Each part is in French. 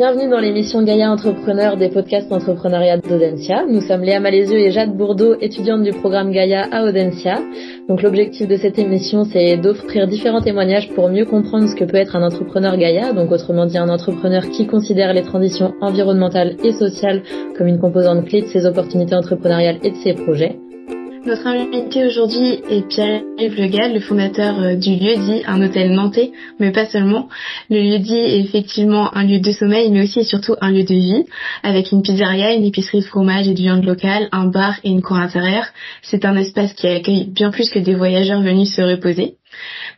Bienvenue dans l'émission Gaïa Entrepreneur des podcasts entrepreneuriat d'Audencia. Nous sommes Léa Malézieux et Jade Bourdeau, étudiantes du programme Gaïa à Audencia. Donc l'objectif de cette émission, c'est d'offrir différents témoignages pour mieux comprendre ce que peut être un entrepreneur Gaïa, donc autrement dit un entrepreneur qui considère les transitions environnementales et sociales comme une composante clé de ses opportunités entrepreneuriales et de ses projets. Notre invité aujourd'hui est Pierre-Yves Legal, le fondateur euh, du lieu-dit, un hôtel nantais, mais pas seulement. Le lieu-dit est effectivement un lieu de sommeil, mais aussi et surtout un lieu de vie, avec une pizzeria, une épicerie de fromage et de viande locale, un bar et une cour intérieure. C'est un espace qui accueille bien plus que des voyageurs venus se reposer.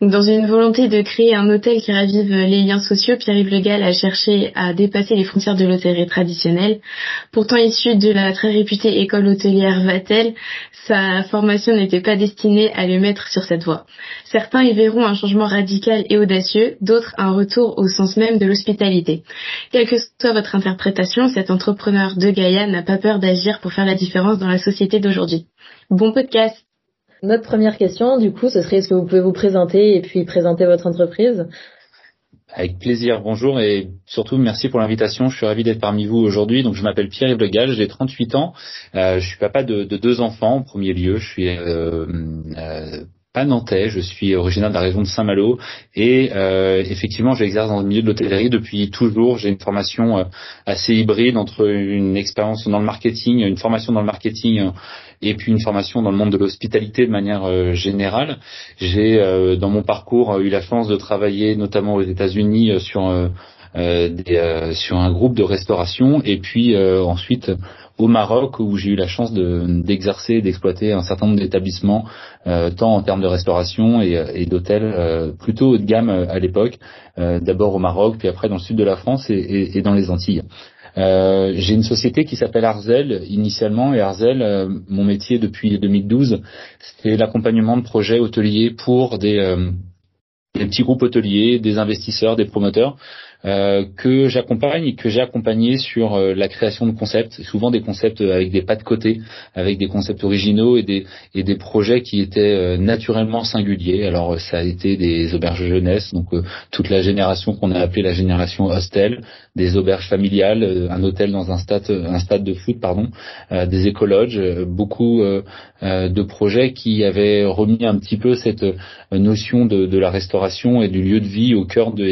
Dans une volonté de créer un hôtel qui ravive les liens sociaux, Pierre-Yves Le Gall a cherché à dépasser les frontières de l'hôtellerie traditionnelle. Pourtant issu de la très réputée école hôtelière Vatel, sa formation n'était pas destinée à le mettre sur cette voie. Certains y verront un changement radical et audacieux, d'autres un retour au sens même de l'hospitalité. Quelle que soit votre interprétation, cet entrepreneur de Gaïa n'a pas peur d'agir pour faire la différence dans la société d'aujourd'hui. Bon podcast notre première question, du coup, ce serait est-ce que vous pouvez vous présenter et puis présenter votre entreprise? Avec plaisir, bonjour et surtout merci pour l'invitation. Je suis ravi d'être parmi vous aujourd'hui. Donc je m'appelle Pierre-Yves Legal, j'ai 38 ans. Euh, je suis papa de, deux enfants en premier lieu. Je suis euh, euh, pas nantais, je suis originaire de la région de Saint-Malo et euh, effectivement j'exerce dans le milieu de l'hôtellerie depuis toujours. J'ai une formation euh, assez hybride entre une expérience dans le marketing, une formation dans le marketing euh, et puis une formation dans le monde de l'hospitalité de manière générale. J'ai dans mon parcours eu la chance de travailler notamment aux États-Unis sur des, sur un groupe de restauration et puis ensuite au Maroc où j'ai eu la chance d'exercer et d'exploiter un certain nombre d'établissements, euh, tant en termes de restauration et, et d'hôtels euh, plutôt haut de gamme euh, à l'époque, d'abord au Maroc, puis après dans le sud de la France et, et, dans les Antilles. j'ai une société qui s'appelle Arzel initialement et Arzel, mon métier depuis 2012, c'est l'accompagnement de projets hôteliers pour des, des petits groupes hôteliers, des investisseurs, des promoteurs euh, que j'accompagne et que j'ai accompagné sur euh, la création de concepts, souvent des concepts avec des pas de côté, avec des concepts originaux et des, et des projets qui étaient euh, naturellement singuliers. Alors ça a été des auberges jeunesse, donc toute la génération qu'on a appelée la génération hostel, des auberges familiales, un hôtel dans un stade, un stade de foot, pardon, des écologes, beaucoup de projets qui avaient remis un petit peu cette notion de, de la restauration et du lieu de vie au cœur de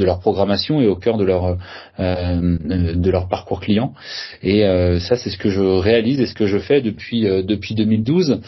de leur programmation et au cœur de leur euh, de leur parcours client. Et euh, ça, c'est ce que je réalise et ce que je fais depuis euh, depuis 2012.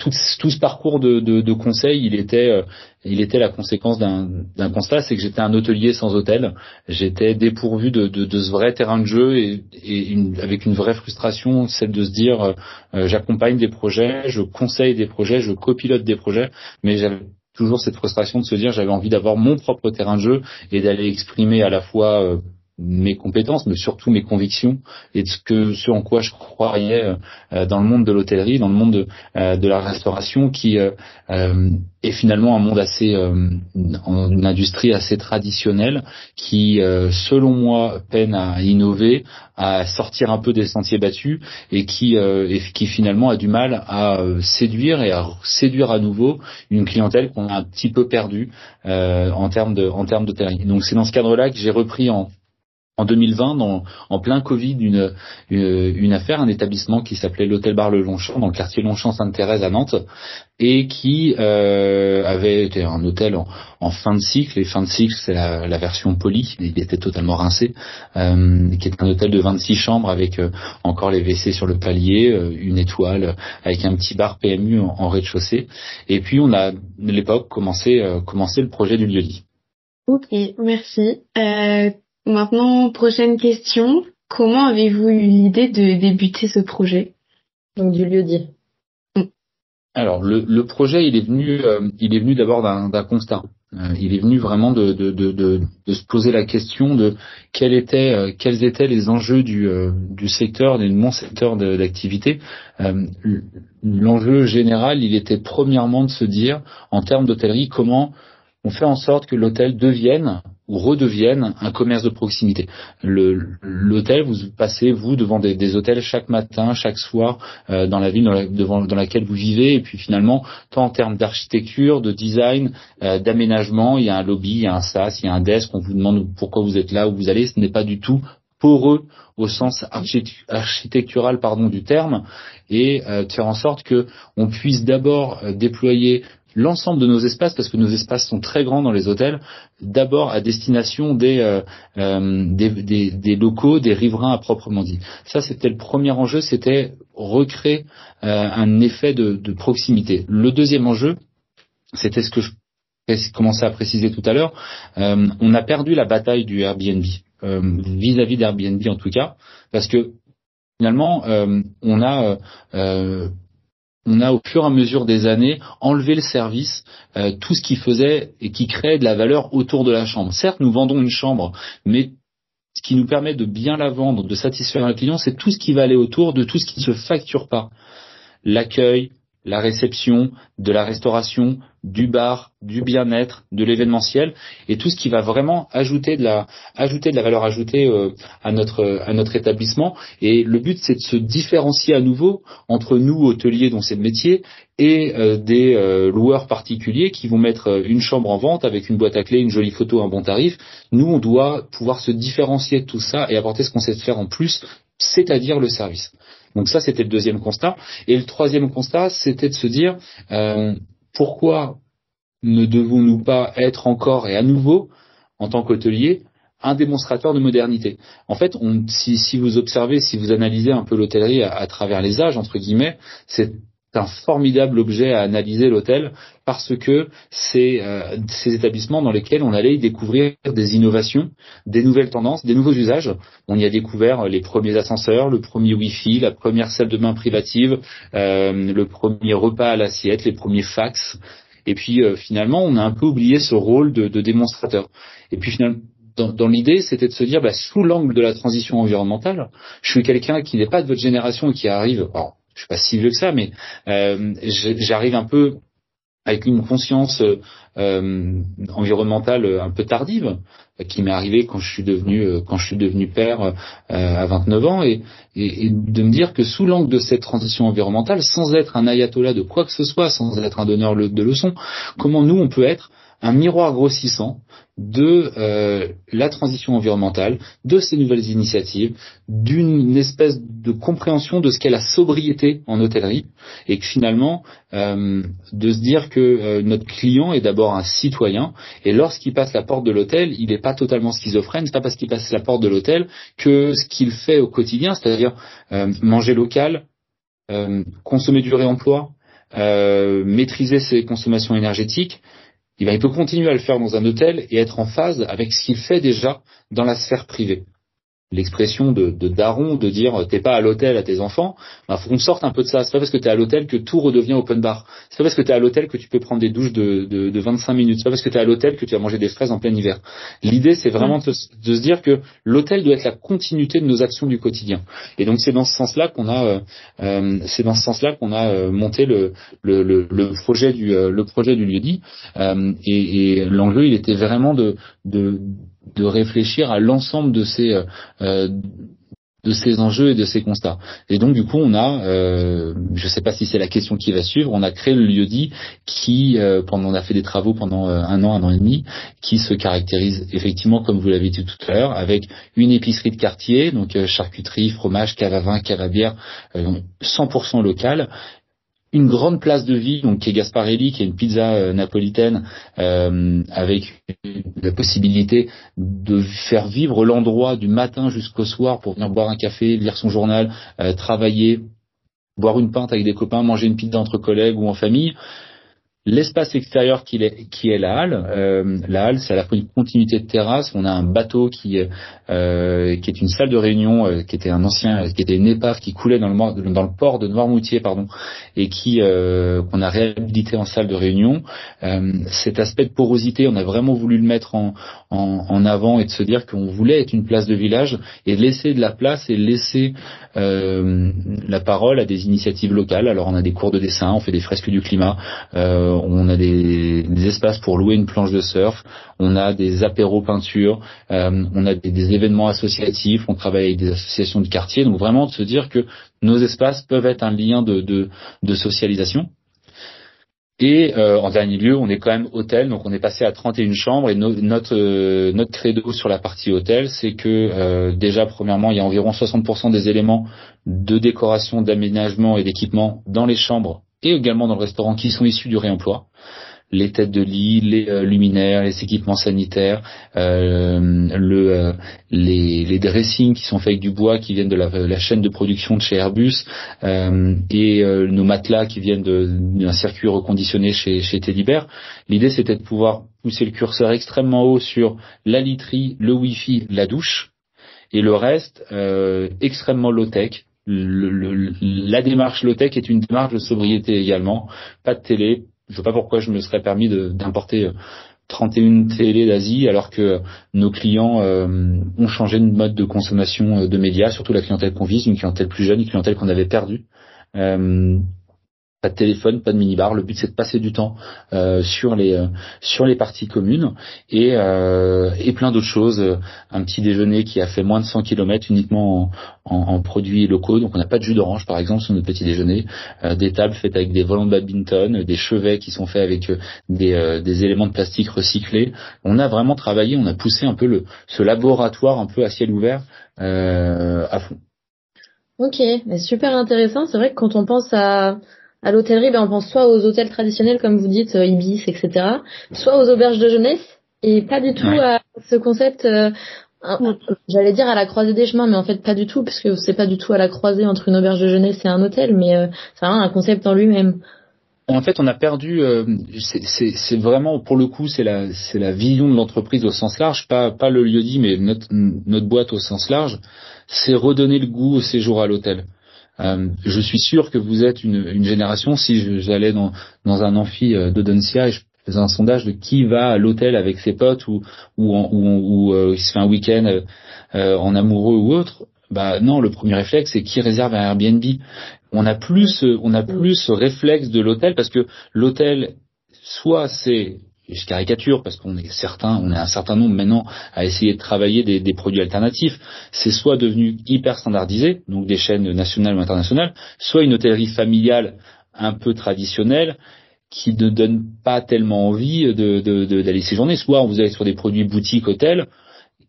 Tout, tout, ce parcours de, de, de, conseil, il était, il était la conséquence d'un constat, c'est que j'étais un hôtelier sans hôtel. J'étais dépourvu de, de, ce vrai terrain de jeu et, et avec une vraie frustration, celle de se dire, j'accompagne des projets, je conseille des projets, je copilote des projets, mais j'avais toujours cette frustration de se dire j'avais envie d'avoir mon propre terrain de jeu et d'aller exprimer à la fois euh, mes compétences, mais surtout mes convictions et de ce que ce en quoi je croyais euh, dans le monde de l'hôtellerie, dans le monde de, euh, de, la restauration, qui euh, est finalement un monde assez, une industrie assez traditionnelle, qui, selon moi, peine à innover, à sortir un peu des sentiers battus et qui, et qui finalement a du mal à séduire et à séduire à nouveau une clientèle qu'on a un petit peu perdue en termes de, en termes d'hôtellerie. Donc c'est dans ce cadre-là que j'ai repris en en 2020, en plein Covid, une, affaire, un établissement qui s'appelait l'Hôtel Bar Le Longchamp, dans le quartier Longchamp-Sainte-Thérèse à Nantes, et qui euh, avait été un hôtel en, fin de cycle. Et fin de cycle, c'est la, version polie, il était totalement rincé, euh, qui est un hôtel de 26 chambres avec euh, encore les WC sur le palier, une étoile, avec un petit bar PMU en, rez-de-chaussée. Et puis on a, à l'époque, commencé, le projet du lieu-dit. Ok, merci. Maintenant, prochaine question. Comment avez-vous eu l'idée de débuter ce projet? Donc du lieu dit. Mm. Alors le, projet, il est venu, euh, il est venu d'abord d'un constat. Euh, il est venu vraiment de, de, de, de, se poser la question de quels étaient, euh, quels étaient les enjeux du, du secteur, de mon secteur d'activité. L'enjeu général, il était premièrement de se dire, en termes d'hôtellerie, comment on fait en sorte que l'hôtel devienne redevienne un commerce de proximité. L'hôtel, vous passez vous devant des, hôtels chaque matin, chaque soir euh, dans la ville dans, dans, laquelle vous vivez, et puis finalement, tant en termes d'architecture, de design, euh, d'aménagement, il y a un lobby, il y a un sas, il y a un desk, on vous demande pourquoi vous êtes là, où vous allez, ce n'est pas du tout poreux au sens architectural pardon du terme. Et euh, de faire en sorte que on puisse d'abord déployer l'ensemble de nos espaces, parce que nos espaces sont très grands dans les hôtels, d'abord à destination des, euh, euh, des, locaux, des riverains à proprement dit. Ça, c'était le premier enjeu, c'était recréer euh, un effet de, proximité. Le deuxième enjeu, c'était ce que je commençais à préciser tout à l'heure, on a perdu la bataille du Airbnb, vis-à-vis d'Airbnb en tout cas, parce que finalement, on a on a au fur et à mesure des années enlevé le service, euh, tout ce qui faisait et qui créait de la valeur autour de la chambre. Certes, nous vendons une chambre, mais ce qui nous permet de bien la vendre, de satisfaire un client, c'est tout ce qui va aller autour de tout ce qui ne se facture pas. L'accueil, la réception, de la restauration, du bar, du bien-être, de l'événementiel et tout ce qui va vraiment ajouter de la valeur ajoutée euh, à notre établissement et le but c'est de se différencier à nouveau entre nous hôteliers dont c'est le métier et euh, des euh, loueurs particuliers qui vont mettre une chambre en vente avec une boîte à clés, une jolie photo, un bon tarif. Nous on doit pouvoir se différencier de tout ça et apporter ce qu'on sait faire en plus, c'est-à-dire le service. Donc ça, c'était le deuxième constat. Et le troisième constat, c'était de se dire euh, pourquoi ne devons-nous pas être encore et à nouveau, en tant qu'hôtelier, un démonstrateur de modernité? En fait, si, vous observez, si vous analysez un peu l'hôtellerie à, travers les âges, entre guillemets, c'est un formidable objet à analyser l'hôtel parce que c'est euh, ces établissements dans lesquels on allait découvrir des innovations, des nouvelles tendances, des nouveaux usages. On y a découvert les premiers ascenseurs, le premier Wi-Fi, la première salle de bain privative, euh, le premier repas à l'assiette, les premiers fax. Et puis euh, finalement, on a un peu oublié ce rôle de, démonstrateur. Et puis finalement, dans, dans l'idée, c'était de se dire, bah, sous l'angle de la transition environnementale, je suis quelqu'un qui n'est pas de votre génération et qui arrive. Alors, je suis pas si vieux que ça, mais euh, j'arrive un peu avec une conscience euh, environnementale un peu tardive qui m'est arrivée quand je suis devenu quand je suis devenu père euh, à 29 ans et, et, de me dire que sous l'angle de cette transition environnementale sans être un ayatollah de quoi que ce soit sans être un donneur de leçons comment nous on peut être un miroir grossissant de euh, la transition environnementale, de ces nouvelles initiatives, d'une espèce de compréhension de ce qu'est la sobriété en hôtellerie, et que finalement, euh, de se dire que euh, notre client est d'abord un citoyen, et lorsqu'il passe la porte de l'hôtel, il n'est pas totalement schizophrène, c'est pas parce qu'il passe la porte de l'hôtel que ce qu'il fait au quotidien, c'est-à-dire manger local, consommer du réemploi, maîtriser ses consommations énergétiques, eh il peut continuer à le faire dans un hôtel et être en phase avec ce qu'il fait déjà dans la sphère privée l'expression de, de, daron de dire t'es pas à l'hôtel à tes enfants, bah, faut qu'on sorte un peu de ça. C'est pas parce que t'es à l'hôtel que tout redevient open bar. C'est pas parce que t'es à l'hôtel que tu peux prendre des douches de, de, de 25 minutes. C'est pas parce que t'es à l'hôtel que tu vas manger des fraises en plein hiver. L'idée c'est vraiment de, de, se dire que l'hôtel doit être la continuité de nos actions du quotidien. Et donc c'est dans ce sens-là qu'on a euh, euh c'est dans ce sens-là qu'on a euh, monté le, le, le, le, projet du euh, le projet du lieu dit. et, et l'enjeu il était vraiment de, de de réfléchir à l'ensemble de ces euh, euh, de ces enjeux et de ces constats. Et donc du coup, on a, euh, je ne sais pas si c'est la question qui va suivre, on a créé le lieu dit qui, pendant, on a fait des travaux pendant un an, un an et demi, qui se caractérise effectivement, comme vous l'avez dit tout à l'heure, avec une épicerie de quartier, donc charcuterie, fromage, cave à vin, cave à bière, 100% local, une grande place de vie, donc qui est Gasparelli, qui est une pizza euh, napolitaine euh, avec la possibilité de faire vivre l'endroit du matin jusqu'au soir pour venir boire un café, lire son journal, euh, travailler, boire une pinte avec des copains, manger une pizza entre collègues ou en famille. L'espace extérieur qui est, qui est la halle, euh, la halle c'est à la fois une continuité de terrasse. On a un bateau qui, euh, qui est une salle de réunion, euh, qui était un ancien, qui était une épave qui coulait dans le, dans le port de Noirmoutier, pardon, et qui qu'on a réhabilité en salle de réunion. cet aspect de porosité, on a vraiment voulu le mettre en, en, avant et de se dire qu'on voulait être une place de village et laisser de la place et laisser euh, la parole à des initiatives locales. Alors on a des cours de dessin, on fait des fresques du climat, euh, on a des, espaces pour louer une planche de surf, on a des apéros peinture, euh, on a des, événements associatifs, on travaille avec des associations de quartier. Donc vraiment de se dire que nos espaces peuvent être un lien de, socialisation. Et euh, en dernier lieu, on est quand même hôtel, donc on est passé à 31 chambres. Et notre euh, notre credo sur la partie hôtel, c'est que euh, déjà premièrement, il y a environ 60% des éléments de décoration, d'aménagement et d'équipement dans les chambres et également dans le restaurant qui sont issus du réemploi les têtes de lit, les euh, luminaires, les équipements sanitaires, euh, le, euh, les, les, dressings qui sont faits avec du bois qui viennent de la, chaîne de production de chez Airbus et nos matelas qui viennent d'un circuit reconditionné chez, chez. L'idée c'était de pouvoir pousser le curseur extrêmement haut sur la literie, le wifi, la douche et le reste extrêmement low-tech, la démarche low-tech est une démarche de sobriété également. Pas de télé, je sais pas pourquoi je me serais permis d'importer 31 euh, télé d'Asie alors que nos clients euh, ont changé de mode de consommation euh, de médias, surtout la clientèle qu'on vise, une clientèle plus jeune, une clientèle qu'on avait perdue pas de téléphone, pas de minibar. Le but c'est de passer du temps euh, sur les euh, sur les parties communes et euh, et plein d'autres choses. Un petit déjeuner qui a fait moins de 100 km uniquement en, en, produits locaux. Donc on n'a pas de jus d'orange par exemple sur notre petit déjeuner. des tables faites avec des volants de badminton, des chevets qui sont faits avec des, des éléments de plastique recyclés. On a vraiment travaillé, on a poussé un peu le ce laboratoire un peu à ciel ouvert à fond. Ok, mais super intéressant. C'est vrai que quand on pense à à l'hôtellerie, ben, on pense soit aux hôtels traditionnels, comme vous dites, euh, Ibis, etc., soit aux auberges de jeunesse, et pas du tout à ce concept, euh, j'allais dire à la croisée des chemins, mais en fait pas du tout, puisque c'est pas du tout à la croisée entre une auberge de jeunesse et un hôtel, mais euh, c'est vraiment un concept en lui-même. En fait, on a perdu. c'est vraiment pour le coup, c'est la c'est la vision de l'entreprise au sens large, pas pas le lieu dit, mais notre notre boîte au sens large. C'est redonner le goût au séjour à l'hôtel. Euh, je suis sûr que vous êtes une, une génération, si j'allais dans, dans un amphi euh, d'Odensia et je faisais un sondage de qui va à l'hôtel avec ses potes ou, ou, ou, euh, il se fait un week-end en amoureux ou autre, bah non, le premier réflexe c'est qui réserve un Airbnb? On a plus, on a plus ce réflexe de l'hôtel parce que l'hôtel, soit c'est je caricature parce qu'on est certain, on est un certain nombre maintenant à essayer de travailler des, des produits alternatifs. C'est soit devenu hyper standardisé, donc des chaînes nationales ou internationales, soit une hôtellerie familiale un peu traditionnelle qui ne donne pas tellement envie d'aller de, de, séjourner. Soit vous allez sur des produits boutiques hôtels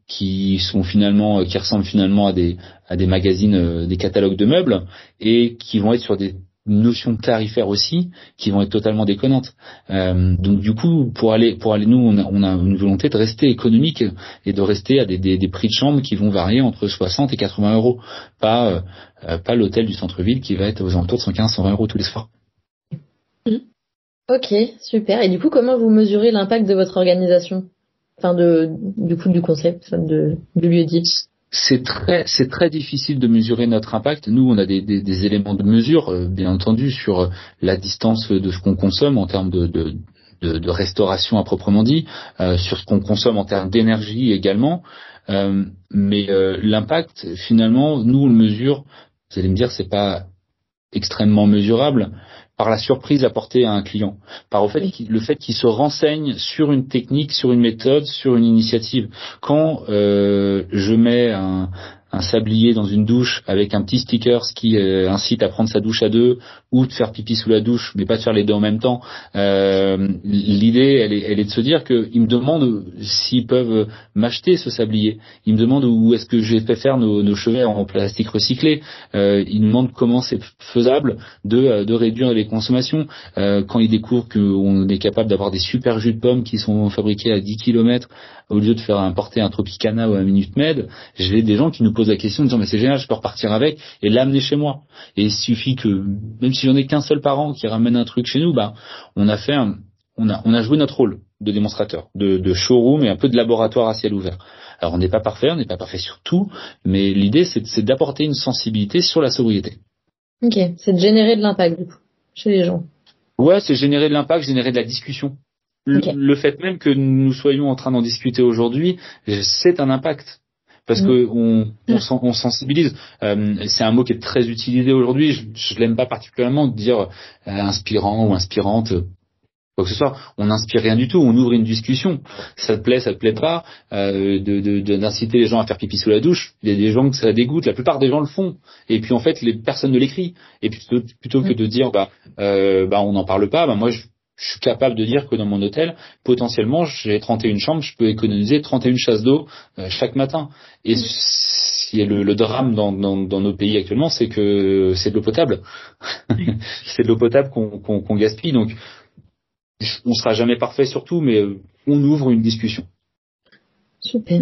qui sont finalement qui ressemblent finalement à des à des magazines, euh, des catalogues de meubles et qui vont être sur des notions tarifaires aussi qui vont être totalement déconnantes. Euh, donc du coup, pour aller, pour aller, nous, on a, on a, une volonté de rester économique et de rester à des, des, des, prix de chambre qui vont varier entre 60 et 80 euros, pas, euh, pas l'hôtel du centre-ville qui va être aux alentours de 115, 120 euros tous les soirs. Mmh. Ok, super. Et du coup, comment vous mesurez l'impact de votre organisation, enfin de, du coup, du concept, de, du lieu dit c'est très c'est très difficile de mesurer notre impact. Nous, on a des, des, des éléments de mesure, euh, bien entendu, sur euh, la distance de ce qu'on consomme en termes de, de, de, de, restauration à proprement dit, euh, sur ce qu'on consomme en termes d'énergie également. Euh, mais l'impact, finalement, nous on le mesure. Vous allez me dire, c'est pas extrêmement mesurable, par la surprise apportée à un client, par le fait qu'il se renseigne sur une technique, sur une méthode, sur une initiative. Quand euh, je mets un, un sablier dans une douche avec un petit sticker qui euh, incite à prendre sa douche à deux ou de faire pipi sous la douche, mais pas de faire les deux en même temps. Euh, L'idée, elle est, elle est de se dire qu'ils me demandent s'ils peuvent m'acheter ce sablier. Ils me demandent où est-ce que j'ai fait faire nos, nos, chevets en plastique recyclé. Euh, ils me demandent comment c'est faisable de, de réduire les consommations. Euh, quand ils découvrent qu'on est capable d'avoir des super jus de pommes qui sont fabriqués à 10 km au lieu de faire importer un Tropicana ou un Minute Med, j'ai des gens qui nous la question en disant mais c'est génial, je peux repartir avec et l'amener chez moi. Et il suffit que même si j'en ai qu'un seul parent qui ramène un truc chez nous, bah on a fait on a on a joué notre rôle de démonstrateur, de, de showroom et un peu de laboratoire à ciel ouvert. Alors on n'est pas parfait, on n'est pas parfait sur tout, mais l'idée c'est d'apporter une sensibilité sur la sobriété. Ok, c'est de générer de l'impact du coup chez les gens. Ouais, c'est générer de l'impact, générer de la discussion le, fait même que nous soyons en train d'en discuter aujourd'hui, c'est un impact parce mm. que on, on, sensibilise. Euh, c'est un mot qui est très utilisé aujourd'hui. Je, je l'aime pas particulièrement de dire euh, inspirant ou inspirante. Quoi que ce soit, on n'inspire rien du tout, on ouvre une discussion. Ça te plaît, ça te plaît pas, euh, d'inciter de, les gens à faire pipi sous la douche. Il y a des gens que ça dégoûte, la plupart des gens le font. Et puis en fait, les personnes ne l'écrit. Et plutôt, plutôt que mm. de dire bah, euh, bah on n'en parle pas, bah moi je, je suis capable de dire que dans mon hôtel, potentiellement, j'ai 31 chambres, je peux économiser 31 chasses d'eau euh, chaque matin. Et qui est le, drame dans, nos pays actuellement, c'est que c'est de l'eau potable. c'est de l'eau potable qu'on gaspille. Donc, on sera jamais parfait sur tout, mais euh, on ouvre une discussion. Super.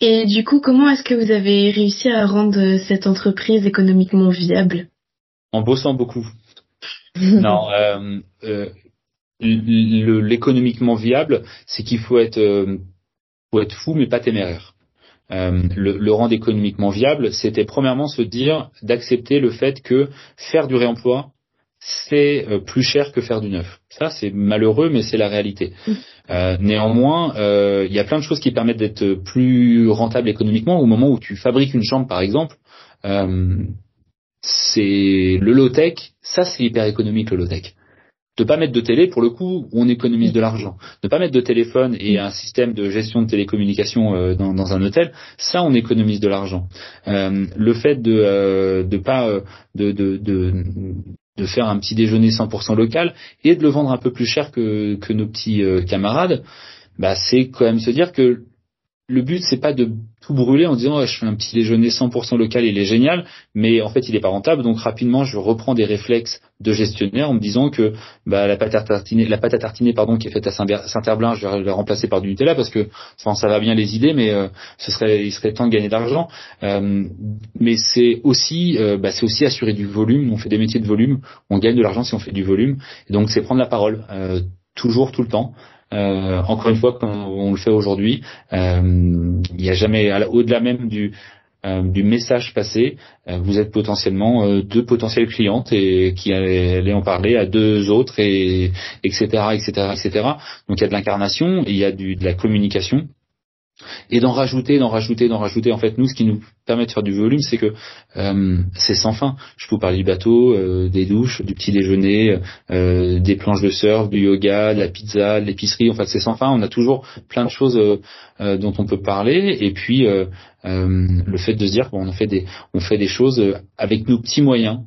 Et du coup, comment est-ce que vous avez réussi à rendre cette entreprise économiquement viable? En bossant beaucoup. non, euh, euh, l'économiquement viable, c'est qu'il faut être, euh, faut être fou mais pas téméraire. Euh, le, le, rendre économiquement viable, c'était premièrement se dire d'accepter le fait que faire du réemploi, c'est euh, plus cher que faire du neuf. Ça, c'est malheureux, mais c'est la réalité. Euh, néanmoins, il y a plein de choses qui permettent d'être plus rentable économiquement. Au moment où tu fabriques une chambre, par exemple, c'est le low-tech, ça c'est hyper économique le low-tech. De pas mettre de télé, pour le coup, on économise de l'argent. De pas mettre de téléphone et un système de gestion de télécommunication euh, dans, un hôtel, ça on économise de l'argent. Euh, le fait de euh, de pas de, de, de faire un petit déjeuner 100% local et de le vendre un peu plus cher que, que nos petits camarades, bah c'est quand même se dire que le but c'est pas de tout brûler en disant je fais un petit déjeuner 100% local, il est génial, mais en fait il est pas rentable. Donc rapidement je reprends des réflexes de gestionnaire en me disant que bah, la pâte à tartiner, la pâte à tartiner pardon qui est faite à Saint-Herblain, je vais la remplacer par du Nutella parce que enfin, ça va bien les idées, mais euh, ce serait il serait temps de gagner d'argent. Euh, mais c'est aussi euh, bah, c'est aussi assurer du volume. On fait des métiers de volume, on gagne de l'argent si on fait du volume. Et donc c'est prendre la parole toujours tout le temps. Euh, encore une fois, comme on le fait aujourd'hui, euh, il n'y a jamais, au-delà même du, euh, message passé, vous êtes potentiellement deux potentielles clientes et qui allaient en parler à deux autres et etc etc etc. Donc il y a de l'incarnation il y a du, de la communication et d'en rajouter, d'en rajouter, d'en rajouter. En fait, nous, ce qui nous permet de faire du volume, c'est que euh, c'est sans fin. Je peux vous parler du bateau, euh, des douches, du petit déjeuner, euh, des planches de surf, du yoga, de la pizza, de l'épicerie. En fait, c'est sans fin. On a toujours plein de choses dont on peut parler. Et puis, le fait de se dire qu'on fait des, on fait des choses avec nos petits moyens.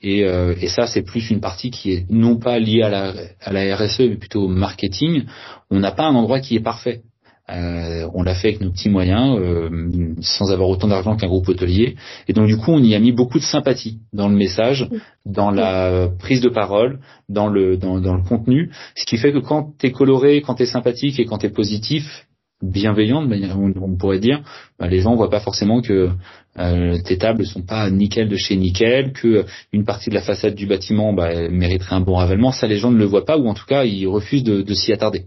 Et, et ça, c'est plus une partie qui est non pas liée à la, à la RSE, mais plutôt au marketing. On n'a pas un endroit qui est parfait. Euh, on l'a fait avec nos petits moyens, euh, sans avoir autant d'argent qu'un groupe hôtelier. Et donc du coup, on y a mis beaucoup de sympathie dans le message, dans la prise de parole, dans le dans, le contenu. Ce qui fait que quand t'es coloré, quand t'es sympathique et quand t'es positif, bienveillant, on, pourrait dire, bah, les gens voient pas forcément que euh, tes tables sont pas nickel de chez nickel, que une partie de la façade du bâtiment bah, mériterait un bon ravalement. Ça, les gens ne le voient pas ou en tout cas, ils refusent de s'y attarder.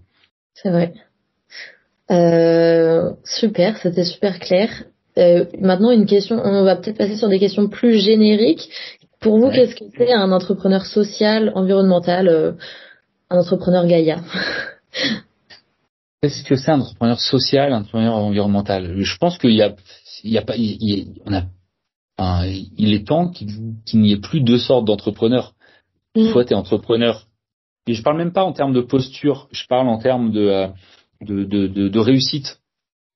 C'est vrai. Euh, super, c'était super clair. Euh, maintenant, une question, on va peut-être passer sur des questions plus génériques. Pour vous, qu'est-ce que c'est un entrepreneur social, environnemental, euh, un entrepreneur Gaïa? Qu'est-ce que c'est un entrepreneur social, un entrepreneur environnemental? Je pense qu'il y a, il y a pas, il, on a, il est temps qu'il n'y ait plus deux sortes d'entrepreneurs. Mm. Soit tu es entrepreneur, et je parle même pas en termes de posture, je parle en termes de de, de, de, réussite,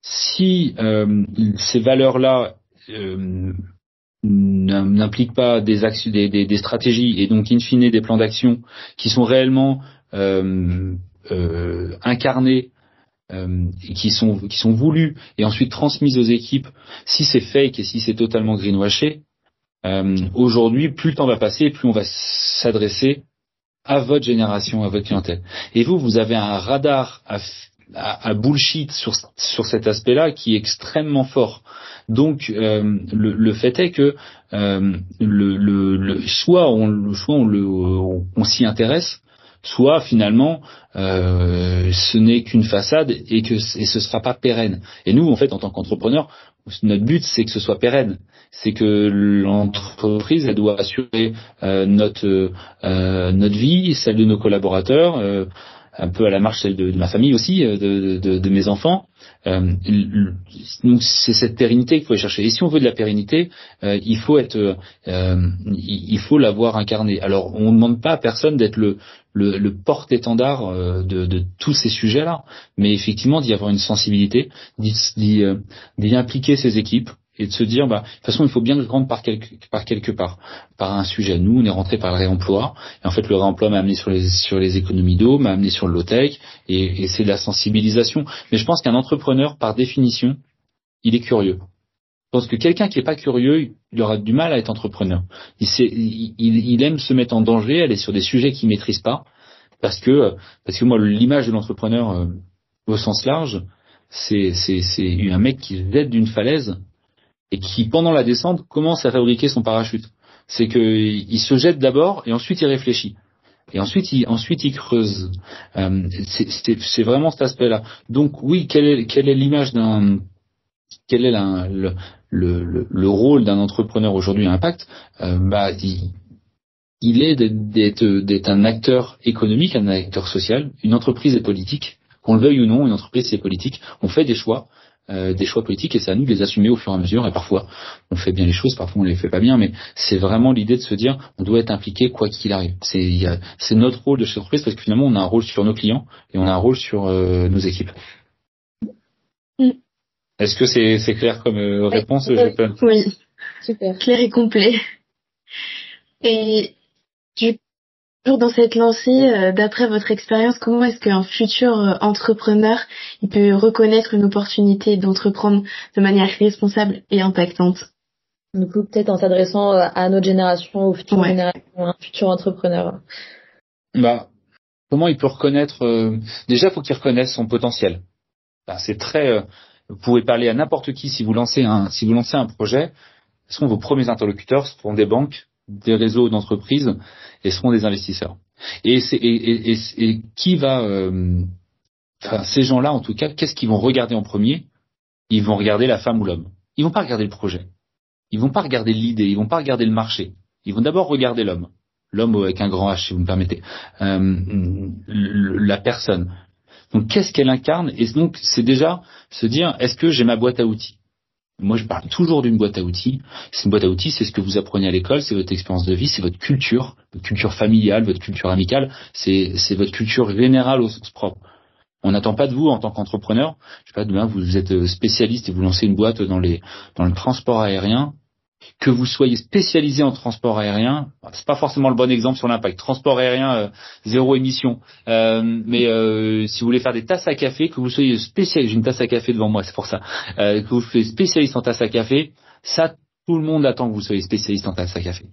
si euh, ces valeurs-là euh, n'impliquent pas des, des, des, stratégies et donc in fine des plans d'action qui sont réellement euh, euh incarnés euh, qui sont qui sont voulus et ensuite transmis aux équipes, si c'est fake et si c'est totalement greenwashé, euh, aujourd'hui plus le temps va passer, plus on va s'adresser à votre génération, à votre clientèle. Et vous, vous avez un radar à, à, bullshit sur, sur cet aspect-là qui est extrêmement fort. Donc euh, le, le, fait est que euh, le, le, soit on, soit on, le, on, s'y intéresse, soit finalement euh, ce n'est qu'une façade et que et ce sera pas pérenne. Et nous, en fait, en tant qu'entrepreneur, notre but c'est que ce soit pérenne. C'est que l'entreprise elle doit assurer euh, notre euh, notre vie, celle de nos collaborateurs un peu à la marche celle de, ma famille aussi, de, de, mes enfants. donc c'est cette pérennité qu'il faut chercher. Et si on veut de la pérennité, il faut être, il faut l'avoir incarné. Alors on ne demande pas à personne d'être le, le, le porte-étendard de, de, tous ces sujets-là, mais effectivement d'y avoir une sensibilité, d'y impliquer ses équipes, et de se dire, bah, de toute façon, il faut bien le rendre par quelque, par quelque part, par un sujet. Nous, on est rentré par le réemploi, et en fait, le réemploi m'a amené sur les, sur les économies d'eau, m'a amené sur le low-tech, et, et c'est de la sensibilisation. Mais je pense qu'un entrepreneur, par définition, il est curieux. Je pense que quelqu'un qui n'est pas curieux, il aura du mal à être entrepreneur. Il, sait, il, il, aime se mettre en danger, aller sur des sujets qu'il maîtrise pas, parce que, parce que moi, l'image de l'entrepreneur euh, au sens large, c'est, un mec qui aide d'une falaise et qui, pendant la descente, commence à fabriquer son parachute. C'est qu'il se jette d'abord et ensuite il réfléchit. Et ensuite, il, ensuite, il creuse. Euh, c'est vraiment cet aspect-là. Donc, oui, quelle est, l'image d'un, quel est le, rôle d'un entrepreneur aujourd'hui à impact? Euh, Bah, il, il est d'être un acteur économique, un acteur social. Une entreprise est politique, qu'on le veuille ou non. Une entreprise c'est politique. On fait des choix. Euh, des choix politiques et c'est à nous de les assumer au fur et à mesure et parfois on fait bien les choses, parfois on les fait pas bien mais c'est vraiment l'idée de se dire on doit être impliqué quoi qu'il arrive. C'est c'est notre rôle de chef d'entreprise parce que finalement on a un rôle sur nos clients et on a un rôle sur euh, nos équipes. Mm. Est-ce que c'est c'est clair comme euh, réponse Oui. Super. Clair et complet. Et du Toujours dans cette lancée, euh, d'après votre expérience, comment est-ce qu'un futur euh, entrepreneur il peut reconnaître une opportunité d'entreprendre de manière responsable et impactante? Du coup, peut-être en s'adressant euh, à notre génération, aux futures générations, à un futur entrepreneur. Bah, comment il peut reconnaître Déjà, faut qu'il reconnaisse son potentiel. Bah, c'est très. vous pouvez parler à n'importe qui si vous lancez un si vous lancez un projet. Ce sont vos premiers interlocuteurs, ce sont des banques, des réseaux d'entreprises et seront des investisseurs. Et, et, et, et qui va, euh, enfin, ces gens-là en tout cas, qu'est-ce qu'ils vont regarder en premier? Ils vont regarder la femme ou l'homme. Ils vont pas regarder le projet. Ils vont pas regarder l'idée. Ils vont pas regarder le marché. Ils vont d'abord regarder l'homme. L'homme avec un grand H, si vous me permettez. Euh, la personne. Donc, qu'est-ce qu'elle incarne? Et donc, c'est déjà se dire, est-ce que j'ai ma boîte à outils? Moi, je parle toujours d'une boîte à outils. C'est une boîte à outils, c'est ce que vous apprenez à l'école, c'est votre expérience de vie, c'est votre culture, votre culture familiale, votre culture amicale, c'est votre culture générale au sens propre. On n'attend pas de vous en tant qu'entrepreneur. Je sais pas, demain vous êtes spécialiste et vous lancez une boîte dans les dans le transport aérien que vous soyez spécialisé en transport aérien, c'est pas forcément le bon exemple sur l'impact. Transport aérien euh, zéro émission, euh, mais euh, si vous voulez faire des tasses à café, que vous soyez spécialiste, j'ai une tasse à café devant moi, c'est pour ça, que vous soyez spécialiste en tasse à café, ça tout le monde attend que vous soyez spécialiste en tasse à café.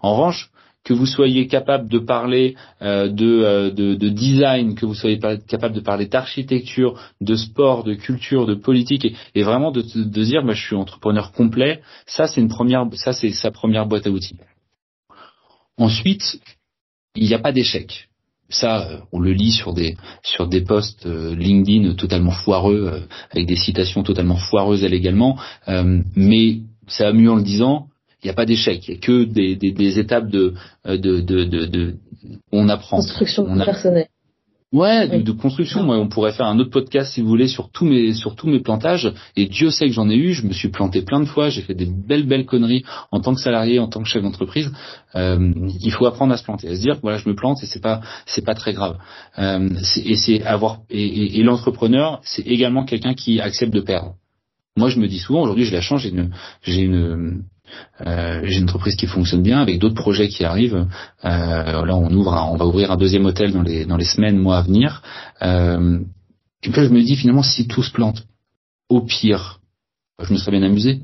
En revanche, que vous soyez capable de parler euh, euh, de, de, design, que vous soyez capable de parler d'architecture, de sport, de culture, de politique, et, vraiment de, de dire, bah, je suis entrepreneur complet. Ça, c'est une première, ça c'est sa première boîte à outils. Ensuite, il n'y a pas d'échec. Ça, euh, on le lit sur des sur des posts LinkedIn totalement foireux, avec des citations totalement foireuses elle également. mais ça va mieux en le disant il n'y a pas d'échec, il n'y a que des, des, des étapes de, de, de, de, de on apprend. Construction on personnelle. Ouais, de, de, construction. Moi, on pourrait faire un autre podcast si vous voulez sur tous mes sur tous mes plantages. Et Dieu sait que j'en ai eu. Je me suis planté plein de fois. J'ai fait des belles belles conneries en tant que salarié, en tant que chef d'entreprise. Euh, il faut apprendre à se planter, à se dire voilà, je me plante et c'est pas c'est pas très grave. Euh, et c'est avoir et, et, et l'entrepreneur, c'est également quelqu'un qui accepte de perdre. Moi, je me dis souvent aujourd'hui, je la change. J'ai une j'ai une euh, j'ai une entreprise qui fonctionne bien avec d'autres projets qui arrivent. Euh, là, on ouvre, on va ouvrir un deuxième hôtel dans les dans les semaines, mois à venir. Euh, et puis je me dis finalement, si tout se plante, au pire, je me serais bien amusé.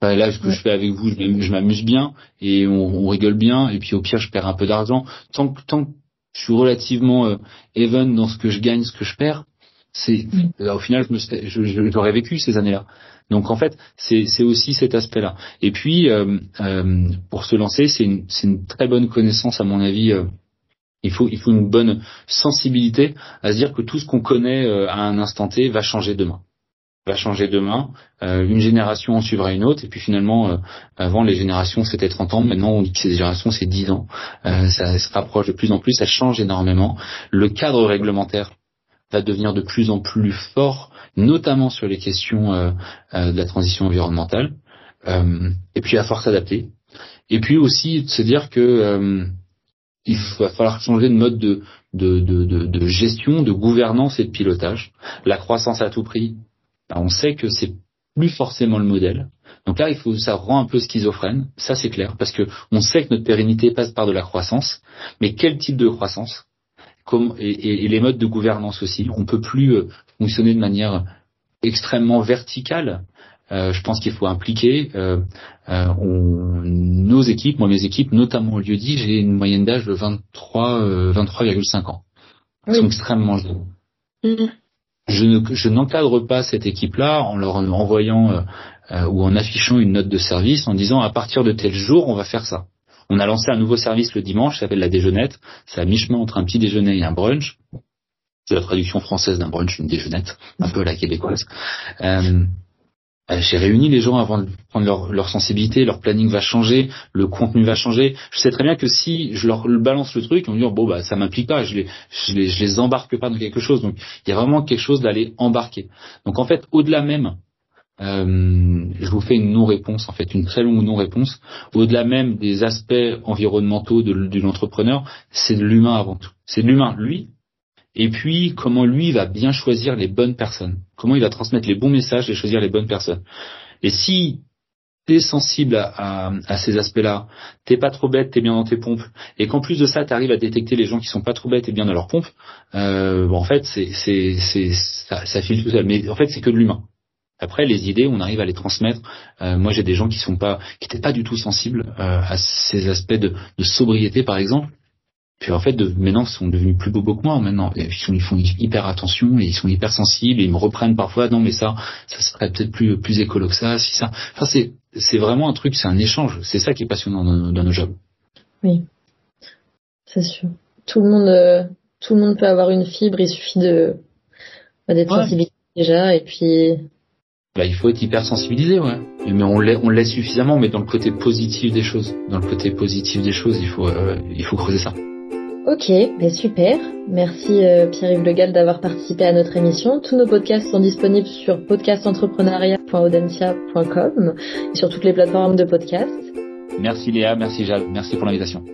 là, ce que je fais avec vous, je m'amuse bien et on, rigole bien. Et puis au pire, je perds un peu d'argent. Tant que tant que je suis relativement euh, even dans ce que je gagne, ce que je perds, c'est au final, j'aurais vécu ces années-là. Donc en fait, c'est aussi cet aspect-là. Et puis, euh, euh, pour se lancer, c'est une, une, très bonne connaissance, à mon avis. Euh, il faut, il faut une bonne sensibilité à se dire que tout ce qu'on connaît à un instant T va changer demain. va changer demain, euh, une génération en suivra une autre, et puis finalement, euh, avant les générations c'était 30 ans, maintenant on dit que ces générations c'est 10 ans, euh, ça se rapproche de plus en plus, ça change énormément. Le cadre réglementaire va devenir de plus en plus fort, notamment sur les questions de la transition environnementale, et puis à force s'adapter. Et puis aussi de se dire que il va falloir changer de mode de, de, de, de, gestion, de gouvernance et de pilotage. La croissance à tout prix, bah, on sait que c'est plus forcément le modèle. Donc là, il faut, ça rend un peu schizophrène, ça c'est clair, parce que on sait que notre pérennité passe par de la croissance, mais quel type de croissance? Et, les modes de gouvernance aussi. On peut plus euh, fonctionner de manière extrêmement verticale. Euh, je pense qu'il faut impliquer euh, nos équipes, moi mes équipes, notamment au lieu dit, j'ai une moyenne d'âge de 23 23,5 ans. Ils sont extrêmement jeunes. Mm-hmm je n'encadre pas cette équipe-là en leur envoyant euh, euh, ou en affichant une note de service en disant à partir de tel jour on va faire ça. On a lancé un nouveau service le dimanche, ça s'appelle la déjeunette. C'est à mi-chemin entre un petit déjeuner et un brunch. C'est la traduction française d'un brunch, une déjeunette, un peu la québécoise. Euh, euh, j'ai réuni les gens avant de prendre leur, leur, sensibilité, leur planning va changer, le contenu va changer. Je sais très bien que si je leur balance le truc, ils vont dire bon bah ça m'implique pas, je les, je les, je les embarque pas dans quelque chose. Donc il y a vraiment quelque chose d'aller embarquer. Donc en fait au-delà même, euh, je vous fais une non-réponse en fait, une très longue non-réponse. Au-delà même des aspects environnementaux de, l'entrepreneur, c'est de l'humain avant tout. C'est de l'humain. Lui, et puis comment lui va bien choisir les bonnes personnes, comment il va transmettre les bons messages et choisir les bonnes personnes. Et si t'es sensible à, ces aspects-là, t'es pas trop bête, t'es bien dans tes pompes, et qu'en plus de ça, tu arrives à détecter les gens qui sont pas trop bêtes et bien dans leurs pompes, euh, bon, en fait, c'est, c'est, c'est, ça, ça file tout seul. Mais en fait, c'est que de l'humain. Après, les idées, on arrive à les transmettre. Euh, moi, j'ai des gens qui sont pas, qui n'étaient pas du tout sensibles euh, à ces aspects de, de sobriété, par exemple, puis en fait, de, maintenant, ils sont devenus plus beaux que moi. Maintenant, ils, ils, font hyper attention et ils sont hyper sensibles et ils me reprennent parfois. Non, mais ça, ça serait peut-être plus plus écolo que ça, si ça. Enfin, c'est c'est vraiment un truc, c'est un échange. C'est ça qui est passionnant dans, nos jobs. Oui, c'est sûr. Tout le monde, euh, tout le monde peut avoir une fibre. Il suffit de bah, d'être sensibilisé déjà et puis. Bah, il faut être hyper sensibilisé, ouais. Mais on l'est, on l'est suffisamment, mais dans le côté positif des choses. Dans le côté positif des choses, il faut, euh, il faut creuser ça. Ok, ben super. Merci euh, Pierre-Yves Legal d'avoir participé à notre émission. Tous nos podcasts sont disponibles sur podcastentrepreneuriat.audencia.com et sur toutes les plateformes de podcast. Merci Léa, merci Jade, merci pour l'invitation.